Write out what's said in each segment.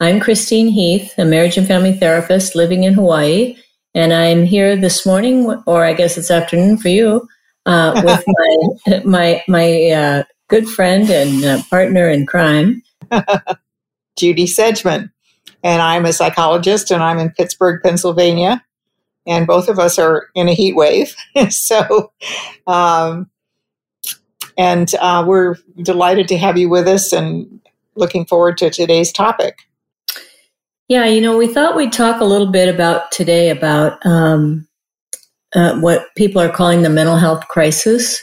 I'm Christine Heath, a marriage and family therapist living in Hawaii, and I'm here this morning, or I guess it's afternoon for you, uh, with my my my uh, good friend and uh, partner in crime, Judy Sedgeman, and I'm a psychologist, and I'm in Pittsburgh, Pennsylvania, and both of us are in a heat wave, so. Um, and uh, we're delighted to have you with us and looking forward to today's topic. Yeah, you know, we thought we'd talk a little bit about today about um, uh, what people are calling the mental health crisis.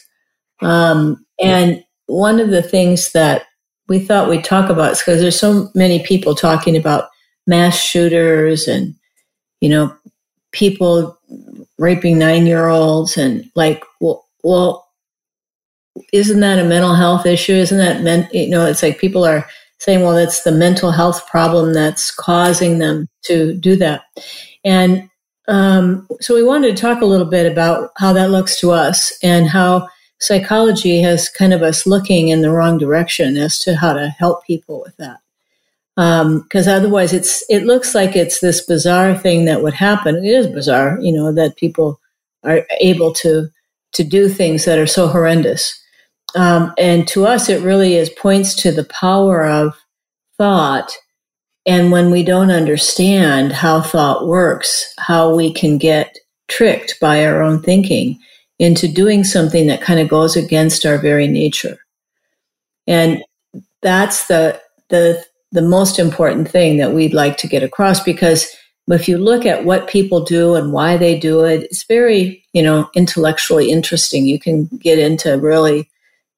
Um, and one of the things that we thought we'd talk about is because there's so many people talking about mass shooters and, you know, people raping nine year olds and like, well, well, isn't that a mental health issue? Isn't that meant, you know, it's like people are saying, well, that's the mental health problem that's causing them to do that. And um, so we wanted to talk a little bit about how that looks to us and how psychology has kind of us looking in the wrong direction as to how to help people with that. Because um, otherwise, it's it looks like it's this bizarre thing that would happen. It is bizarre, you know, that people are able to to do things that are so horrendous. Um, and to us, it really is points to the power of thought. And when we don't understand how thought works, how we can get tricked by our own thinking into doing something that kind of goes against our very nature. And that's the, the, the most important thing that we'd like to get across because if you look at what people do and why they do it, it's very, you know, intellectually interesting. You can get into really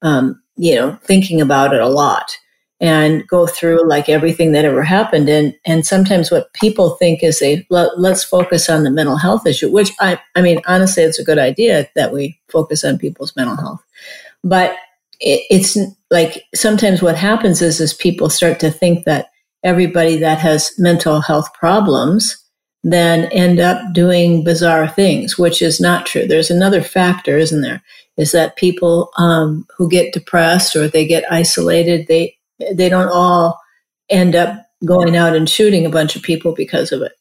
um, you know, thinking about it a lot and go through like everything that ever happened. And, and sometimes what people think is they let, us focus on the mental health issue, which I, I mean, honestly, it's a good idea that we focus on people's mental health. But it, it's like sometimes what happens is, is people start to think that everybody that has mental health problems then end up doing bizarre things, which is not true. There's another factor, isn't there? is that people um, who get depressed or they get isolated, they they don't all end up going out and shooting a bunch of people because of it.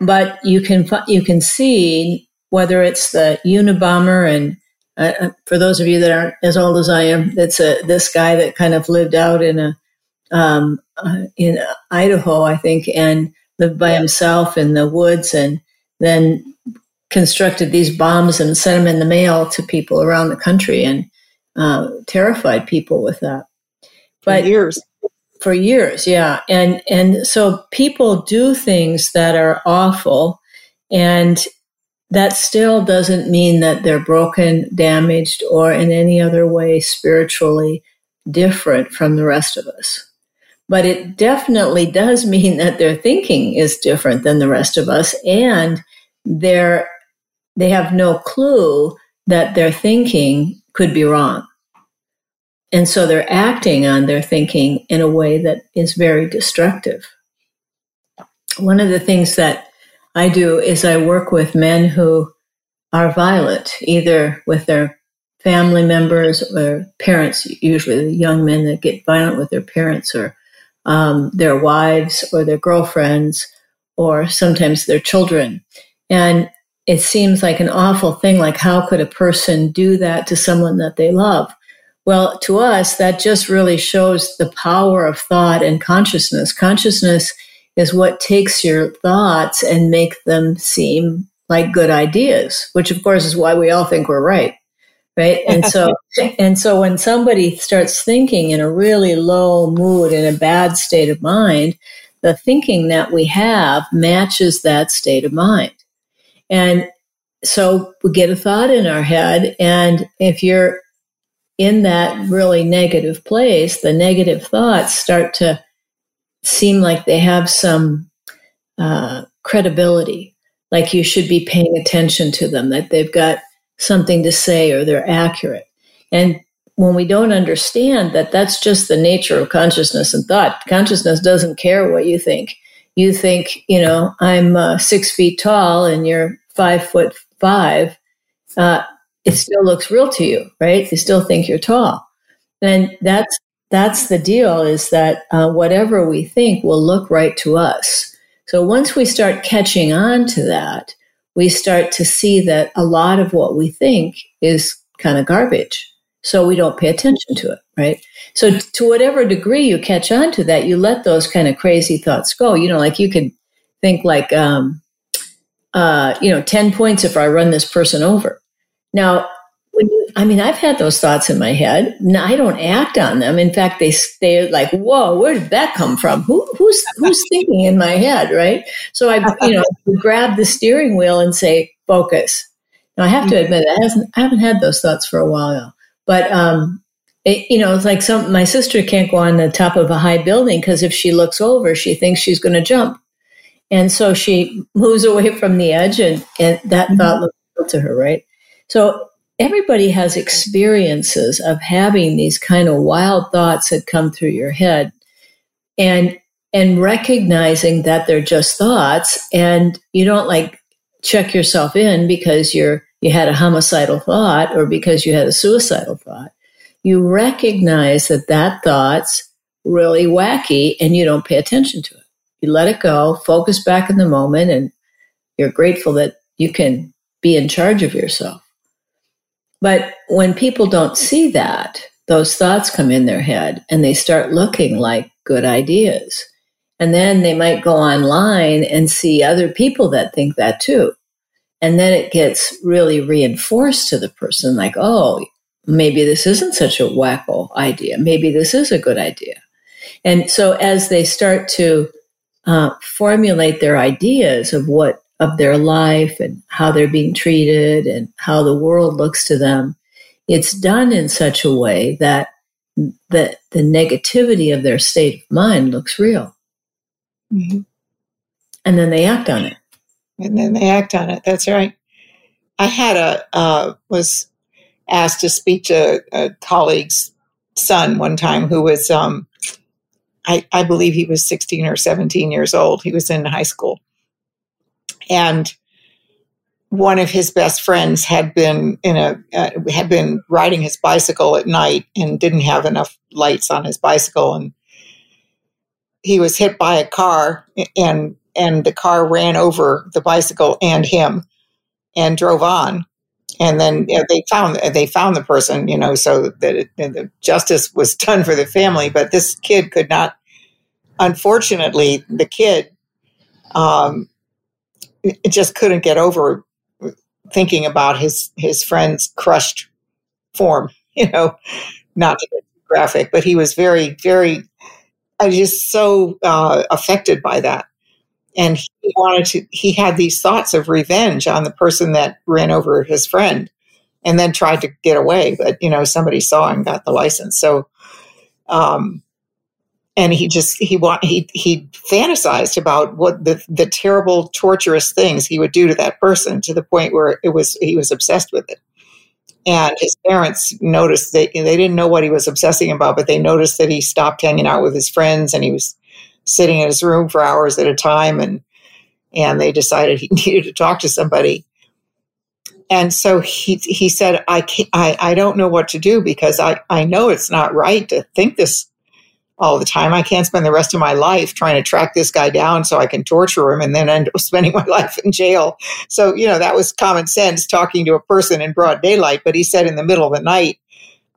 But you can you can see whether it's the Unabomber and uh, uh, for those of you that aren't as old as I am, that's a this guy that kind of lived out in a um, uh, in Idaho, I think, and lived by himself in the woods, and then constructed these bombs and sent them in the mail to people around the country and uh, terrified people with that. But for years, for years, yeah, and and so people do things that are awful, and that still doesn't mean that they're broken, damaged, or in any other way spiritually different from the rest of us. But it definitely does mean that their thinking is different than the rest of us, and their they have no clue that their thinking could be wrong. And so they're acting on their thinking in a way that is very destructive. One of the things that I do is I work with men who are violent, either with their family members or parents, usually the young men that get violent with their parents or um, their wives or their girlfriends or sometimes their children. And it seems like an awful thing. Like, how could a person do that to someone that they love? Well, to us, that just really shows the power of thought and consciousness. Consciousness is what takes your thoughts and make them seem like good ideas, which of course is why we all think we're right. Right. And so, and so when somebody starts thinking in a really low mood, in a bad state of mind, the thinking that we have matches that state of mind. And so we get a thought in our head. And if you're in that really negative place, the negative thoughts start to seem like they have some uh, credibility, like you should be paying attention to them, that they've got something to say or they're accurate. And when we don't understand that that's just the nature of consciousness and thought, consciousness doesn't care what you think. You think, you know, I'm uh, six feet tall and you're five foot five. Uh, it still looks real to you, right? You still think you're tall. And that's that's the deal is that uh, whatever we think will look right to us. So once we start catching on to that, we start to see that a lot of what we think is kind of garbage. So we don't pay attention to it, right? So to whatever degree you catch on to that, you let those kind of crazy thoughts go. You know, like you could think like, um, uh, you know, 10 points if I run this person over. Now, I mean, I've had those thoughts in my head. No, I don't act on them. In fact, they they're like, "Whoa, where did that come from? Who, who's who's thinking in my head?" Right. So I, you know, grab the steering wheel and say, "Focus." Now I have to mm-hmm. admit, I haven't I haven't had those thoughts for a while, but um, it, you know, it's like some my sister can't go on the top of a high building because if she looks over, she thinks she's going to jump, and so she moves away from the edge, and and that mm-hmm. thought looks to her, right? So everybody has experiences of having these kind of wild thoughts that come through your head and and recognizing that they're just thoughts and you don't like check yourself in because you're you had a homicidal thought or because you had a suicidal thought. You recognize that that thought's really wacky and you don't pay attention to it. You let it go focus back in the moment and you're grateful that you can be in charge of yourself but when people don't see that, those thoughts come in their head and they start looking like good ideas. And then they might go online and see other people that think that too. And then it gets really reinforced to the person like, oh, maybe this isn't such a wacko idea. Maybe this is a good idea. And so as they start to uh, formulate their ideas of what of their life and how they're being treated and how the world looks to them, it's done in such a way that the, the negativity of their state of mind looks real. Mm-hmm. And then they act on it. And then they act on it. That's right. I had a, uh, was asked to speak to a colleague's son one time who was, um, I, I believe he was 16 or 17 years old. He was in high school and one of his best friends had been in a uh, had been riding his bicycle at night and didn't have enough lights on his bicycle. And he was hit by a car and and the car ran over the bicycle and him and drove on. And then you know, they found they found the person you know so that it, the justice was done for the family. But this kid could not unfortunately the kid um, just couldn't get over thinking about his his friend's crushed form. You know, not to get graphic, but he was very very. I was just so uh, affected by that, and he wanted to. He had these thoughts of revenge on the person that ran over his friend, and then tried to get away. But you know, somebody saw and got the license. So, um, and he just he want he he fantasized about what the the terrible torturous things he would do to that person to the point where it was he was obsessed with it. And his parents noticed they they didn't know what he was obsessing about but they noticed that he stopped hanging out with his friends and he was sitting in his room for hours at a time and and they decided he needed to talk to somebody. And so he he said I, I I don't know what to do because I I know it's not right to think this all the time. I can't spend the rest of my life trying to track this guy down so I can torture him and then end up spending my life in jail. So, you know, that was common sense talking to a person in broad daylight. But he said in the middle of the night,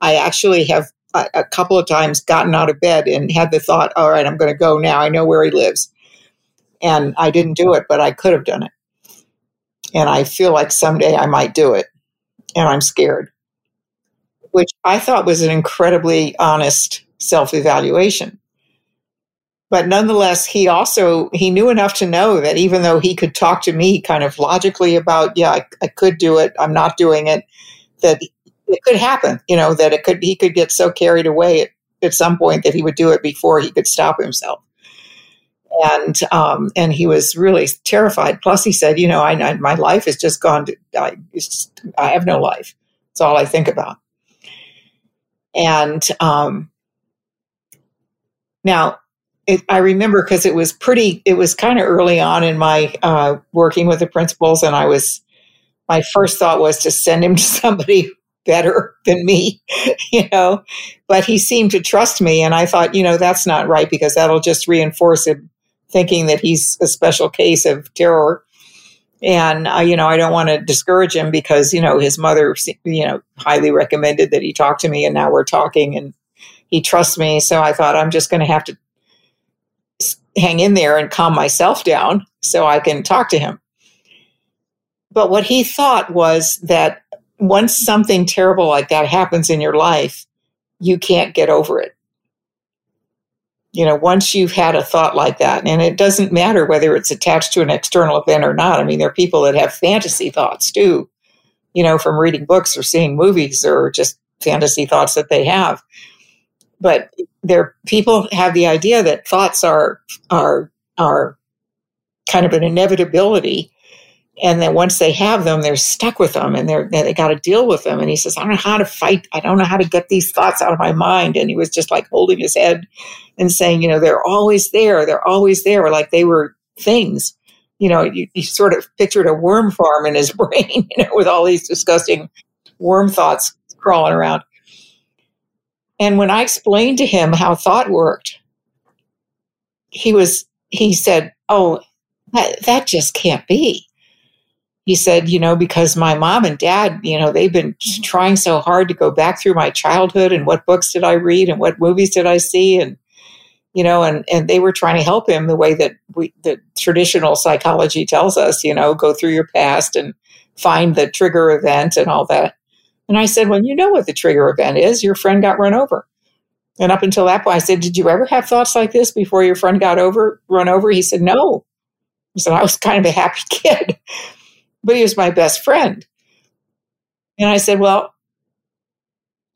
I actually have a, a couple of times gotten out of bed and had the thought, all right, I'm going to go now. I know where he lives. And I didn't do it, but I could have done it. And I feel like someday I might do it. And I'm scared, which I thought was an incredibly honest self evaluation. But nonetheless, he also he knew enough to know that even though he could talk to me kind of logically about, yeah, I, I could do it, I'm not doing it, that it could happen. You know that it could he could get so carried away at, at some point that he would do it before he could stop himself. and um, and he was really terrified. Plus, he said, "You know, I, I my life has just gone. To, I, just, I have no life. It's all I think about." And um, now, it, I remember because it was pretty. It was kind of early on in my uh, working with the principles, and I was. My first thought was to send him to somebody better than me, you know. But he seemed to trust me, and I thought, you know, that's not right because that'll just reinforce him thinking that he's a special case of terror. And uh, you know, I don't want to discourage him because you know his mother, you know, highly recommended that he talk to me, and now we're talking, and he trusts me. So I thought I'm just going to have to hang in there and calm myself down so I can talk to him. But what he thought was that once something terrible like that happens in your life, you can't get over it. You know, once you've had a thought like that, and it doesn't matter whether it's attached to an external event or not. I mean, there are people that have fantasy thoughts too, you know, from reading books or seeing movies or just fantasy thoughts that they have. But there, people have the idea that thoughts are are are kind of an inevitability and then once they have them, they're stuck with them and they're, they got to deal with them. And he says, I don't know how to fight. I don't know how to get these thoughts out of my mind. And he was just like holding his head and saying, you know, they're always there. They're always there. Like they were things. You know, you, you sort of pictured a worm farm in his brain, you know, with all these disgusting worm thoughts crawling around. And when I explained to him how thought worked, he was, he said, Oh, that, that just can't be. He said, you know, because my mom and dad, you know, they've been mm-hmm. trying so hard to go back through my childhood and what books did I read and what movies did I see? And you know, and and they were trying to help him the way that we the traditional psychology tells us, you know, go through your past and find the trigger event and all that. And I said, well, you know what the trigger event is. Your friend got run over. And up until that point, I said, did you ever have thoughts like this before your friend got over run over? He said, no. He said, I was kind of a happy kid but he was my best friend. And I said, well,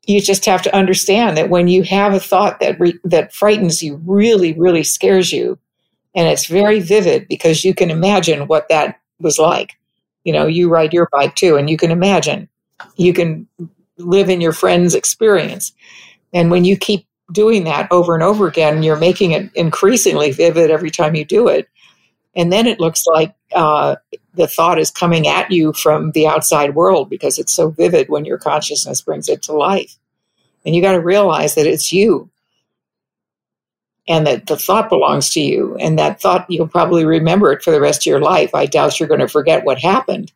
you just have to understand that when you have a thought that re- that frightens you, really, really scares you, and it's very vivid because you can imagine what that was like. You know, you ride your bike too, and you can imagine. You can live in your friend's experience, and when you keep doing that over and over again, you're making it increasingly vivid every time you do it. And then it looks like uh, the thought is coming at you from the outside world because it's so vivid when your consciousness brings it to life. And you got to realize that it's you and that the thought belongs to you. And that thought, you'll probably remember it for the rest of your life. I doubt you're going to forget what happened.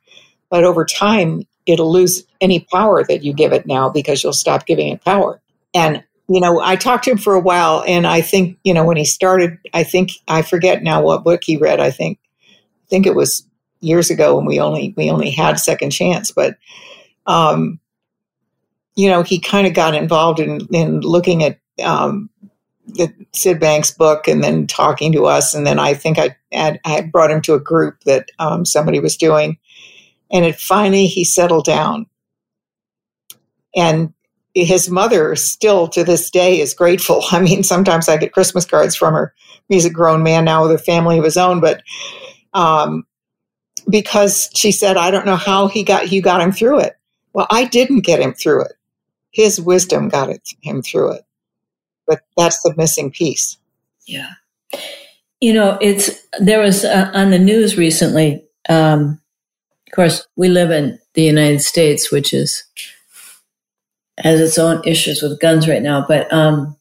But over time, it'll lose any power that you give it now because you'll stop giving it power. And you know, I talked to him for a while, and I think, you know, when he started, I think I forget now what book he read. I think, I think it was years ago when we only we only had Second Chance, but, um, you know, he kind of got involved in in looking at um, the Syd Banks book and then talking to us, and then I think I had, I brought him to a group that um, somebody was doing, and it finally he settled down, and his mother still to this day is grateful. I mean, sometimes I get Christmas cards from her. He's a grown man now with a family of his own, but um, because she said, I don't know how he got you got him through it. Well, I didn't get him through it. His wisdom got it, him through it. But that's the missing piece. Yeah. You know, it's there was uh, on the news recently. Um, of course, we live in the United States, which is has its own issues with guns right now. But um,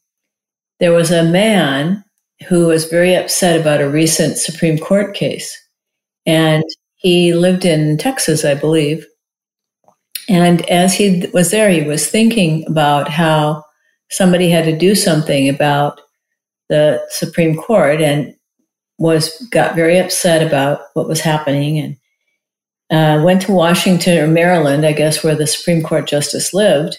there was a man who was very upset about a recent Supreme Court case. And he lived in Texas, I believe. And as he was there, he was thinking about how somebody had to do something about the Supreme Court and was got very upset about what was happening and uh, went to Washington or Maryland, I guess, where the Supreme Court justice lived,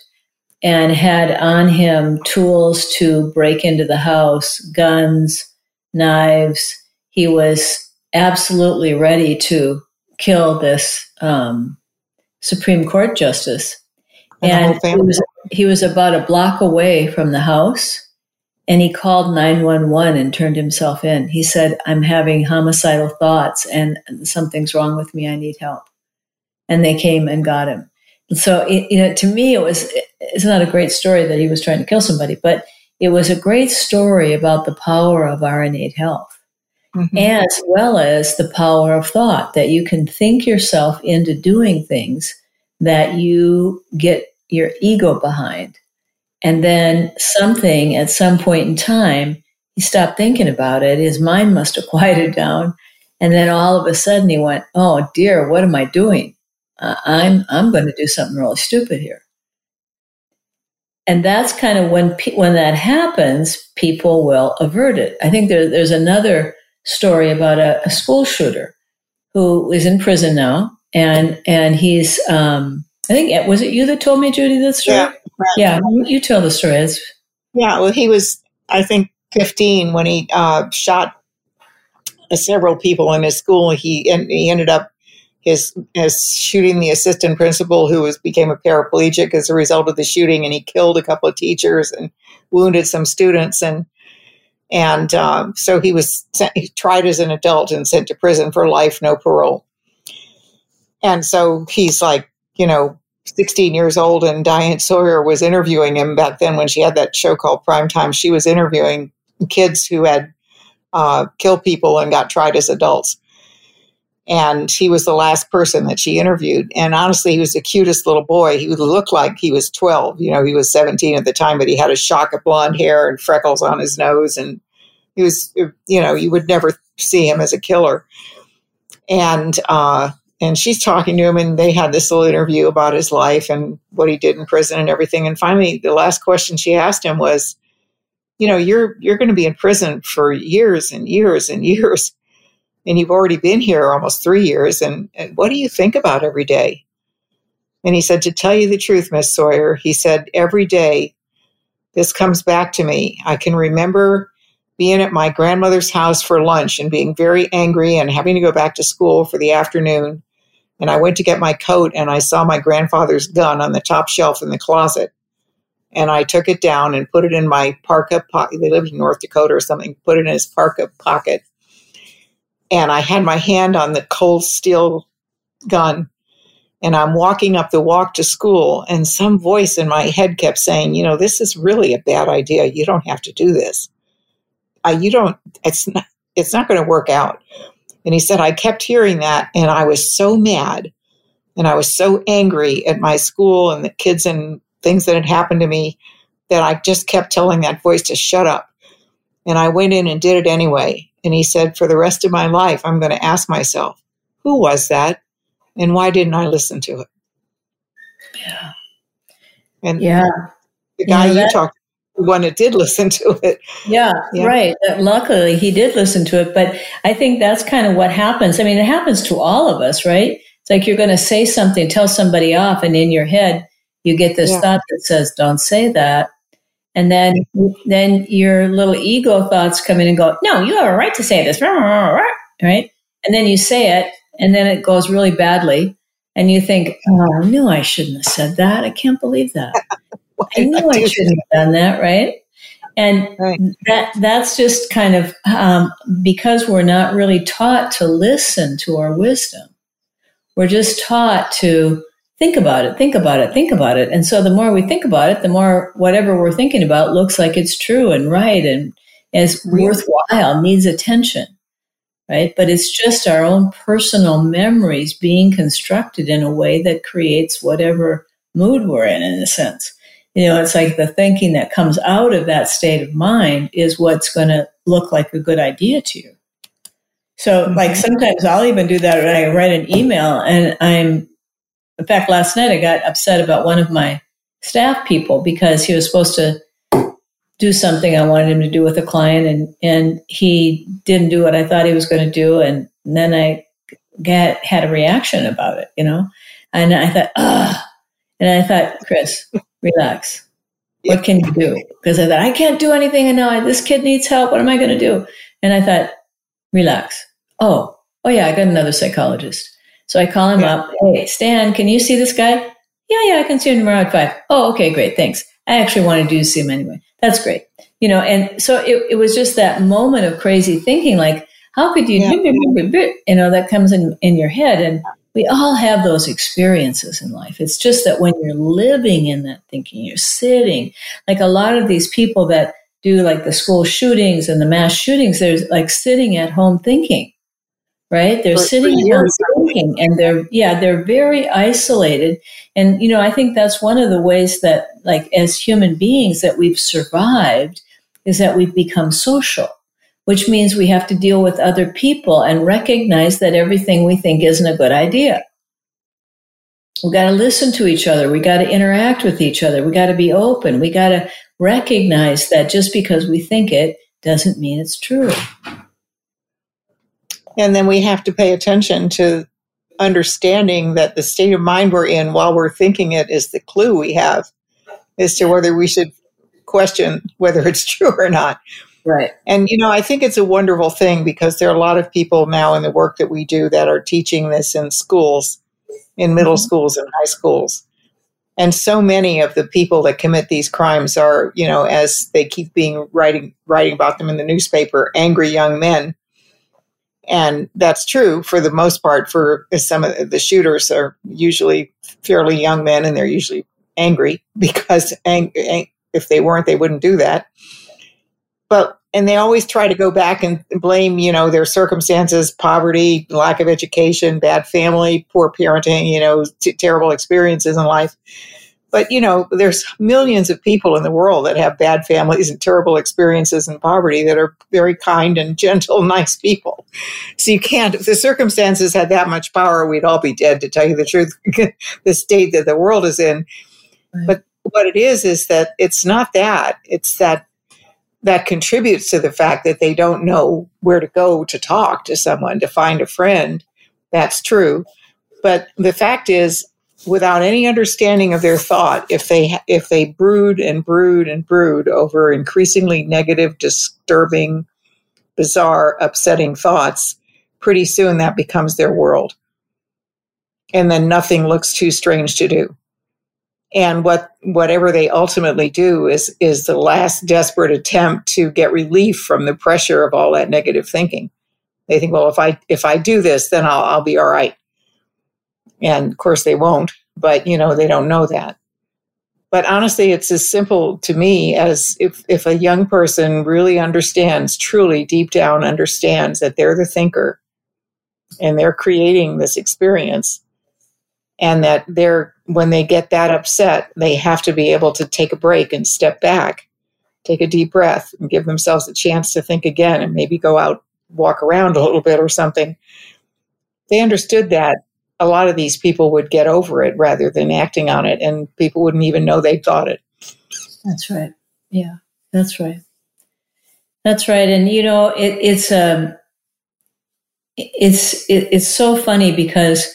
and had on him tools to break into the house, guns, knives. He was absolutely ready to kill this um, Supreme Court justice. And, and he, was, he was about a block away from the house. And he called 911 and turned himself in. He said, I'm having homicidal thoughts and something's wrong with me. I need help. And they came and got him. so, it, you know, to me, it was, it's not a great story that he was trying to kill somebody, but it was a great story about the power of our innate health. Mm-hmm. As well as the power of thought, that you can think yourself into doing things that you get your ego behind and then something at some point in time, he stopped thinking about it. His mind must have quieted down. And then all of a sudden he went, Oh dear, what am I doing? Uh, I'm, I'm going to do something really stupid here. And that's kind of when, pe- when that happens, people will avert it. I think there, there's another story about a, a, school shooter who is in prison now. And, and he's, um, I think, was it you that told me, Judy, that story? Yeah. Right. Yeah, you tell the story. Yeah, well, he was, I think, 15 when he uh, shot several people in his school. He and he ended up his as shooting the assistant principal who was became a paraplegic as a result of the shooting, and he killed a couple of teachers and wounded some students and. And um, so he was sent, he tried as an adult and sent to prison for life, no parole. And so he's like, you know, 16 years old, and Diane Sawyer was interviewing him back then when she had that show called Prime Time. She was interviewing kids who had uh, killed people and got tried as adults. And he was the last person that she interviewed. And honestly, he was the cutest little boy. He would look like he was 12. You know, he was 17 at the time, but he had a shock of blonde hair and freckles on his nose. And he was, you know, you would never see him as a killer. And, uh, and she's talking to him and they had this little interview about his life and what he did in prison and everything and finally the last question she asked him was you know you're you're going to be in prison for years and years and years and you've already been here almost 3 years and, and what do you think about every day and he said to tell you the truth miss sawyer he said every day this comes back to me i can remember being at my grandmother's house for lunch and being very angry and having to go back to school for the afternoon. And I went to get my coat and I saw my grandfather's gun on the top shelf in the closet. And I took it down and put it in my parka pocket. They lived in North Dakota or something, put it in his parka pocket. And I had my hand on the cold steel gun. And I'm walking up the walk to school, and some voice in my head kept saying, You know, this is really a bad idea. You don't have to do this you don't, it's not, it's not going to work out. And he said, I kept hearing that and I was so mad and I was so angry at my school and the kids and things that had happened to me that I just kept telling that voice to shut up. And I went in and did it anyway. And he said, for the rest of my life, I'm going to ask myself, who was that? And why didn't I listen to it? Yeah. And yeah. the guy you, know, that, you talked one that did listen to it. Yeah, yeah, right. Luckily, he did listen to it. But I think that's kind of what happens. I mean, it happens to all of us, right? It's like you're going to say something, tell somebody off, and in your head, you get this yeah. thought that says, "Don't say that." And then, then your little ego thoughts come in and go, "No, you have a right to say this," right? And then you say it, and then it goes really badly, and you think, "Oh no, I shouldn't have said that. I can't believe that." I knew I shouldn't have done that, right? And right. that that's just kind of um, because we're not really taught to listen to our wisdom. We're just taught to think about it, think about it, think about it. And so the more we think about it, the more whatever we're thinking about looks like it's true and right and is worthwhile, needs attention. Right. But it's just our own personal memories being constructed in a way that creates whatever mood we're in, in a sense you know, it's like the thinking that comes out of that state of mind is what's going to look like a good idea to you. So, mm-hmm. like, sometimes I'll even do that when I write an email and I'm, in fact, last night I got upset about one of my staff people because he was supposed to do something I wanted him to do with a client and, and he didn't do what I thought he was going to do. And then I got, had a reaction about it, you know, and I thought, ah, and I thought, Chris, relax. What can you do? Because I thought, I can't do anything. And now this kid needs help. What am I going to do? And I thought, relax. Oh, oh yeah, I got another psychologist. So I call him yeah. up. Hey, Stan, can you see this guy? Yeah, yeah, I can see him tomorrow at five. Oh, okay, great. Thanks. I actually wanted you to see him anyway. That's great. you know, and so it, it was just that moment of crazy thinking, like, how could you, yeah. you know, that comes in, in your head. And we all have those experiences in life. It's just that when you're living in that thinking, you're sitting, like a lot of these people that do like the school shootings and the mass shootings, they're like sitting at home thinking, right? They're sitting at home thinking and they're, yeah, they're very isolated. And, you know, I think that's one of the ways that, like, as human beings that we've survived is that we've become social which means we have to deal with other people and recognize that everything we think isn't a good idea. We got to listen to each other. We got to interact with each other. We got to be open. We got to recognize that just because we think it doesn't mean it's true. And then we have to pay attention to understanding that the state of mind we're in while we're thinking it is the clue we have as to whether we should question whether it's true or not. Right. And, you know, I think it's a wonderful thing because there are a lot of people now in the work that we do that are teaching this in schools, in middle mm-hmm. schools and high schools. And so many of the people that commit these crimes are, you know, as they keep being writing writing about them in the newspaper, angry young men. And that's true for the most part for some of the shooters are usually fairly young men and they're usually angry because ang- ang- if they weren't, they wouldn't do that but and they always try to go back and blame you know their circumstances poverty lack of education bad family poor parenting you know t- terrible experiences in life. But you know there's millions of people in the world that have bad families and terrible experiences and poverty that are very kind and gentle nice people. So you can't if the circumstances had that much power we'd all be dead to tell you the truth the state that the world is in. Right. but what it is is that it's not that. It's that that contributes to the fact that they don't know where to go to talk to someone, to find a friend. That's true. But the fact is, without any understanding of their thought, if they if they brood and brood and brood over increasingly negative, disturbing, bizarre, upsetting thoughts, pretty soon that becomes their world. And then nothing looks too strange to do and what whatever they ultimately do is is the last desperate attempt to get relief from the pressure of all that negative thinking. They think well if i if i do this then i'll, I'll be all right. And of course they won't but you know they don't know that. But honestly it's as simple to me as if if a young person really understands truly deep down understands that they're the thinker and they're creating this experience and that they're when they get that upset they have to be able to take a break and step back take a deep breath and give themselves a chance to think again and maybe go out walk around a little bit or something. They understood that a lot of these people would get over it rather than acting on it and people wouldn't even know they thought it. That's right. Yeah that's right. That's right and you know it, it's um it's it, it's so funny because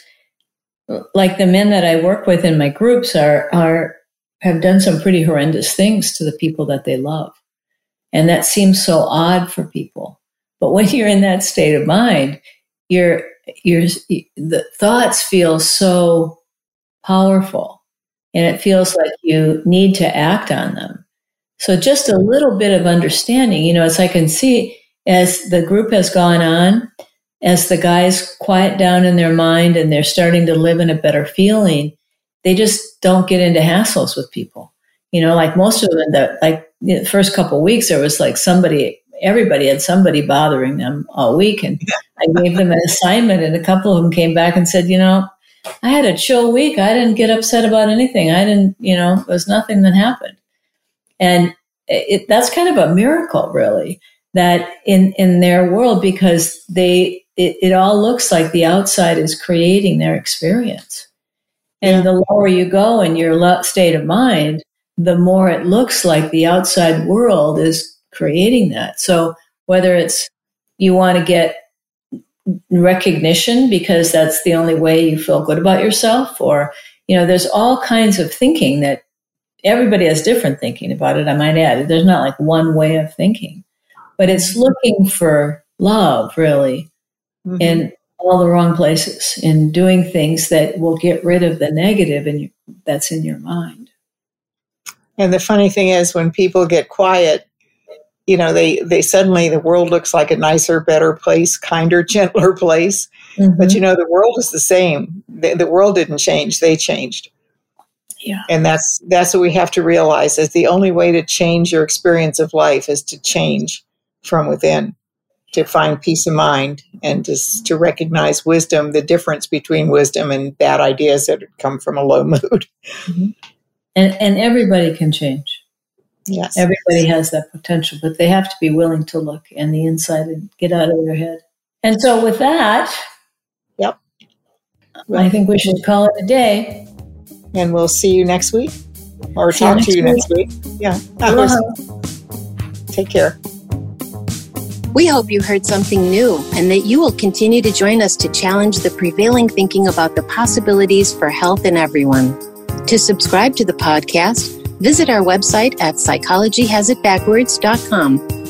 like the men that I work with in my groups are are have done some pretty horrendous things to the people that they love. And that seems so odd for people. But when you're in that state of mind, your your the thoughts feel so powerful and it feels like you need to act on them. So just a little bit of understanding, you know, as I can see as the group has gone on, as the guys quiet down in their mind and they're starting to live in a better feeling, they just don't get into hassles with people. You know, like most of them, that like the first couple weeks, there was like somebody, everybody had somebody bothering them all week. And I gave them an assignment, and a couple of them came back and said, you know, I had a chill week. I didn't get upset about anything. I didn't, you know, there was nothing that happened. And it, that's kind of a miracle, really, that in, in their world, because they, it, it all looks like the outside is creating their experience. And the lower you go in your state of mind, the more it looks like the outside world is creating that. So whether it's you want to get recognition because that's the only way you feel good about yourself or you know there's all kinds of thinking that everybody has different thinking about it i might add there's not like one way of thinking but it's mm-hmm. looking for love really mm-hmm. in all the wrong places and doing things that will get rid of the negative and that's in your mind. And the funny thing is, when people get quiet, you know, they, they suddenly, the world looks like a nicer, better place, kinder, gentler place. Mm-hmm. But, you know, the world is the same. The, the world didn't change, they changed. Yeah. And that's that's what we have to realize is the only way to change your experience of life is to change from within, to find peace of mind and just to recognize wisdom, the difference between wisdom and bad ideas that come from a low mood. Mm-hmm. And and everybody can change. Yes. Everybody has that potential, but they have to be willing to look in the inside and get out of their head. And so, with that, yep, well, I think we should call it a day. And we'll see you next week, or see talk you to you week. next week. Yeah. Uh-huh. Take care. We hope you heard something new and that you will continue to join us to challenge the prevailing thinking about the possibilities for health in everyone. To subscribe to the podcast, visit our website at psychologyhasitbackwards.com